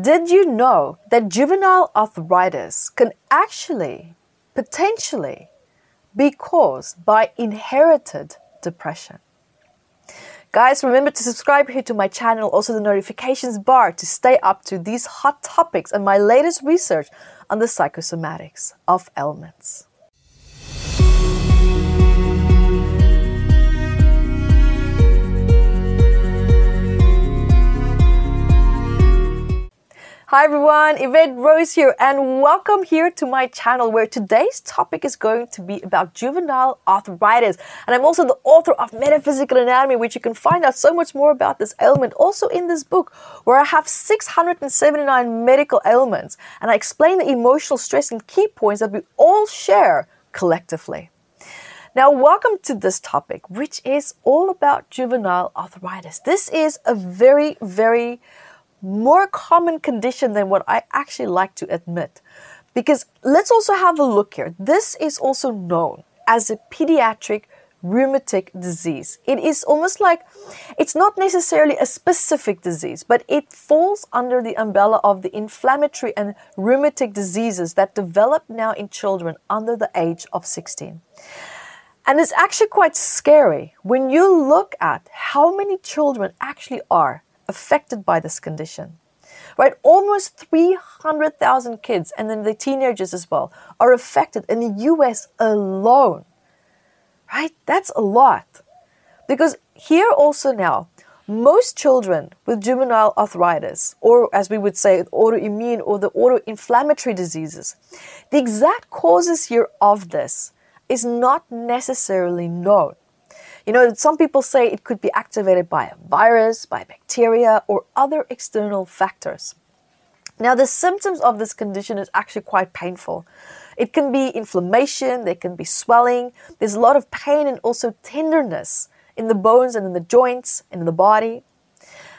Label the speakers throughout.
Speaker 1: Did you know that juvenile arthritis can actually, potentially, be caused by inherited depression? Guys, remember to subscribe here to my channel, also the notifications bar to stay up to these hot topics and my latest research on the psychosomatics of ailments. Hi everyone, Yvette Rose here, and welcome here to my channel where today's topic is going to be about juvenile arthritis. And I'm also the author of Metaphysical Anatomy, which you can find out so much more about this ailment also in this book, where I have 679 medical ailments and I explain the emotional stress and key points that we all share collectively. Now, welcome to this topic, which is all about juvenile arthritis. This is a very, very more common condition than what I actually like to admit. Because let's also have a look here. This is also known as a pediatric rheumatic disease. It is almost like it's not necessarily a specific disease, but it falls under the umbrella of the inflammatory and rheumatic diseases that develop now in children under the age of 16. And it's actually quite scary when you look at how many children actually are affected by this condition. Right? Almost 300,000 kids, and then the teenagers as well, are affected in the US alone. Right? That's a lot. Because here also now, most children with juvenile arthritis, or as we would say, autoimmune or the autoinflammatory diseases, the exact causes here of this is not necessarily known. You know, some people say it could be activated by a virus, by bacteria, or other external factors. Now, the symptoms of this condition is actually quite painful. It can be inflammation, there can be swelling, there's a lot of pain and also tenderness in the bones and in the joints and in the body.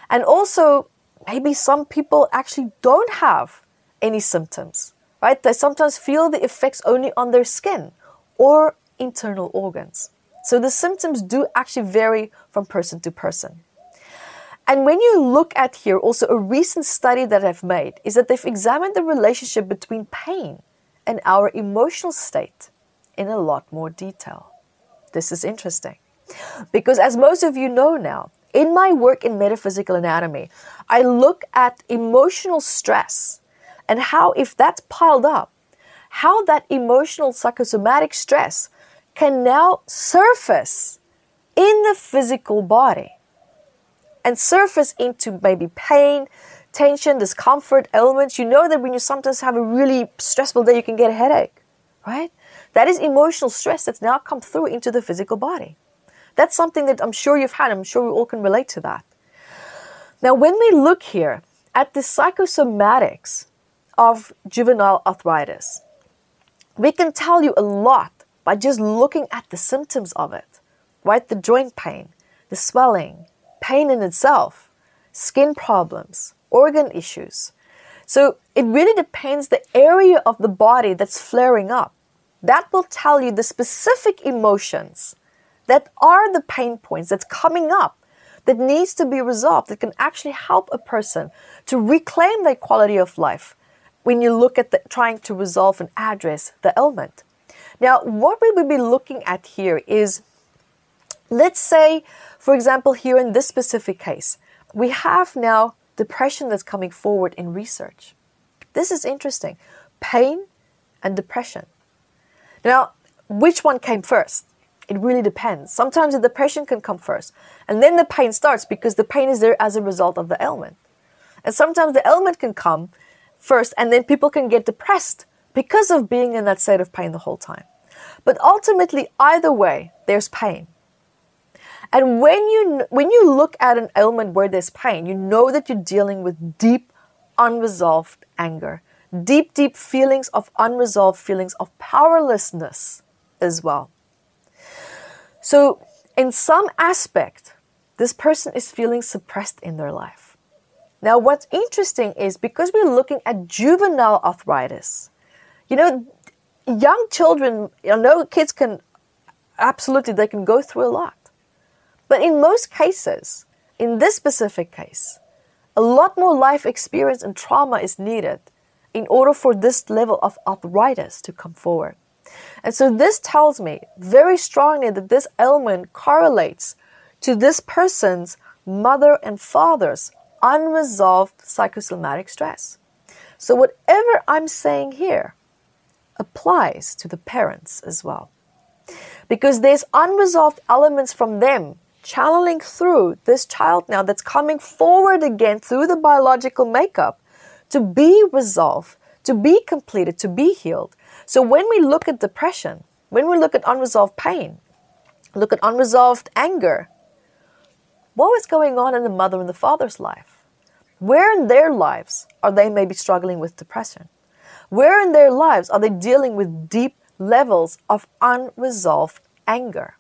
Speaker 1: And also, maybe some people actually don't have any symptoms, right? They sometimes feel the effects only on their skin or internal organs. So the symptoms do actually vary from person to person. And when you look at here, also a recent study that I've made is that they've examined the relationship between pain and our emotional state in a lot more detail. This is interesting. Because as most of you know now, in my work in metaphysical anatomy, I look at emotional stress and how, if that's piled up, how that emotional psychosomatic stress can now surface in the physical body and surface into maybe pain, tension, discomfort, ailments. You know that when you sometimes have a really stressful day, you can get a headache, right? That is emotional stress that's now come through into the physical body. That's something that I'm sure you've had. I'm sure we all can relate to that. Now, when we look here at the psychosomatics of juvenile arthritis, we can tell you a lot by just looking at the symptoms of it, right? The joint pain, the swelling, pain in itself, skin problems, organ issues. So it really depends the area of the body that's flaring up. That will tell you the specific emotions that are the pain points that's coming up that needs to be resolved that can actually help a person to reclaim their quality of life when you look at the, trying to resolve and address the ailment. Now, what we will be looking at here is, let's say, for example, here in this specific case, we have now depression that's coming forward in research. This is interesting. Pain and depression. Now, which one came first? It really depends. Sometimes the depression can come first, and then the pain starts because the pain is there as a result of the ailment. And sometimes the ailment can come first, and then people can get depressed because of being in that state of pain the whole time. But ultimately, either way, there's pain. And when you, when you look at an ailment where there's pain, you know that you're dealing with deep, unresolved anger, deep, deep feelings of unresolved feelings of powerlessness as well. So, in some aspect, this person is feeling suppressed in their life. Now, what's interesting is because we're looking at juvenile arthritis, you know, young children, you know, kids can absolutely, they can go through a lot. But in most cases, in this specific case, a lot more life experience and trauma is needed in order for this level of arthritis to come forward. And so this tells me very strongly that this ailment correlates to this person's mother and father's unresolved psychosomatic stress. So whatever I'm saying here applies to the parents as well. Because there's unresolved elements from them channeling through this child now that's coming forward again through the biological makeup to be resolved, to be completed, to be healed. So when we look at depression, when we look at unresolved pain, look at unresolved anger, what was going on in the mother and the father's life? Where in their lives are they maybe struggling with depression? Where in their lives are they dealing with deep levels of unresolved anger?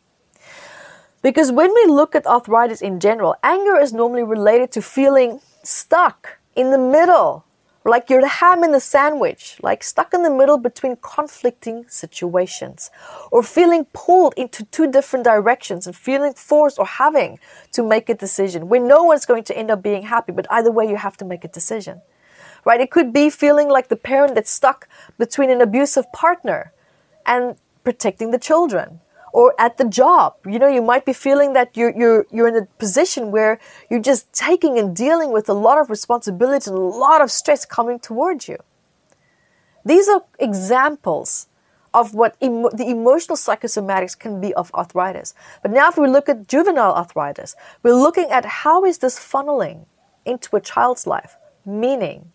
Speaker 1: Because when we look at arthritis in general, anger is normally related to feeling stuck in the middle like you're the ham in the sandwich, like stuck in the middle between conflicting situations, or feeling pulled into two different directions and feeling forced or having to make a decision where no one's going to end up being happy, but either way, you have to make a decision. Right? It could be feeling like the parent that's stuck between an abusive partner and protecting the children or at the job. You know, you might be feeling that you're, you're, you're in a position where you're just taking and dealing with a lot of responsibility and a lot of stress coming towards you. These are examples of what emo- the emotional psychosomatics can be of arthritis. But now if we look at juvenile arthritis, we're looking at how is this funneling into a child's life? Meaning,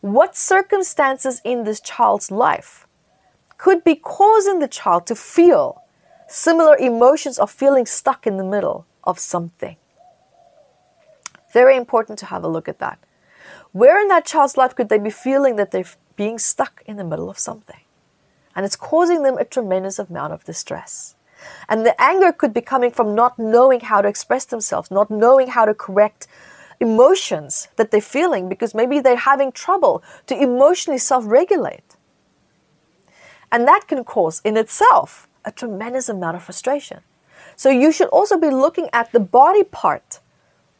Speaker 1: what circumstances in this child's life could be causing the child to feel similar emotions of feeling stuck in the middle of something. Very important to have a look at that. Where in that child's life could they be feeling that they're being stuck in the middle of something? And it's causing them a tremendous amount of distress. And the anger could be coming from not knowing how to express themselves, not knowing how to correct emotions that they're feeling because maybe they're having trouble to emotionally self regulate. And that can cause in itself a tremendous amount of frustration. So you should also be looking at the body part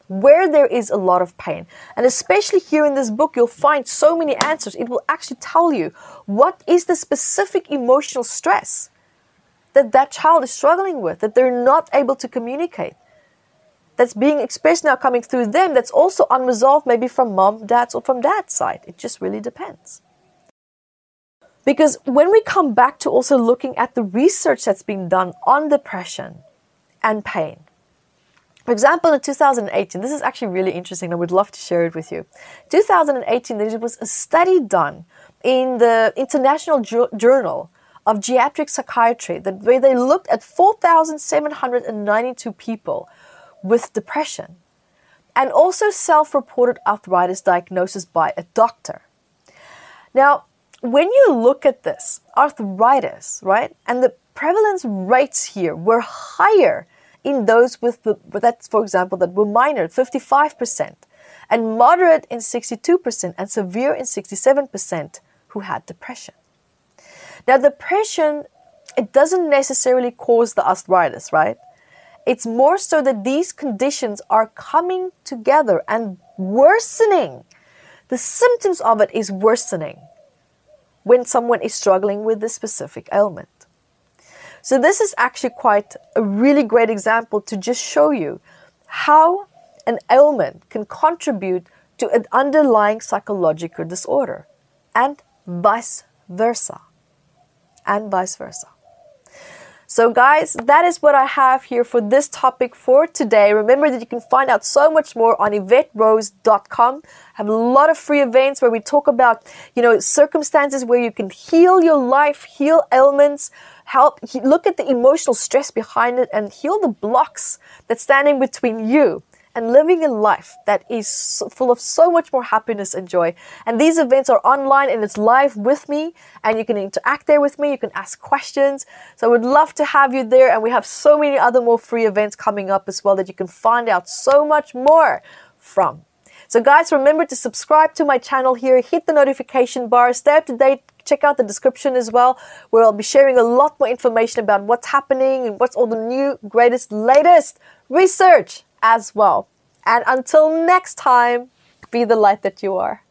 Speaker 1: where there is a lot of pain. And especially here in this book, you'll find so many answers. It will actually tell you what is the specific emotional stress that that child is struggling with, that they're not able to communicate. That's being expressed now coming through them, that's also unresolved, maybe from mom, dad's, or from dad's side. It just really depends. Because when we come back to also looking at the research that's been done on depression and pain, for example, in 2018, this is actually really interesting. I would love to share it with you. 2018, there was a study done in the International Journal of Geriatric Psychiatry that where they looked at 4,792 people with depression and also self-reported arthritis diagnosis by a doctor. Now, when you look at this, arthritis, right, and the prevalence rates here were higher in those with the, that, for example, that were minor, 55%, and moderate in 62%, and severe in 67% who had depression. Now, depression, it doesn't necessarily cause the arthritis, right? It's more so that these conditions are coming together and worsening. The symptoms of it is worsening when someone is struggling with this specific ailment. So, this is actually quite a really great example to just show you how an ailment can contribute to an underlying psychological disorder and vice versa. And vice versa. So, guys, that is what I have here for this topic for today. Remember that you can find out so much more on YvetteRose.com. I have a lot of free events where we talk about, you know, circumstances where you can heal your life, heal ailments, help look at the emotional stress behind it, and heal the blocks that's standing between you and living a life that is full of so much more happiness and joy. And these events are online and it's live with me, and you can interact there with me. You can ask questions. So I would love to have you there. And we have so many other more free events coming up as well that you can find out so much more from. So, guys, remember to subscribe to my channel here, hit the notification bar, stay up to date check out the description as well, where I'll be sharing a lot more information about what's happening and what's all the new, greatest, latest research as well. And until next time, Be the light that you are.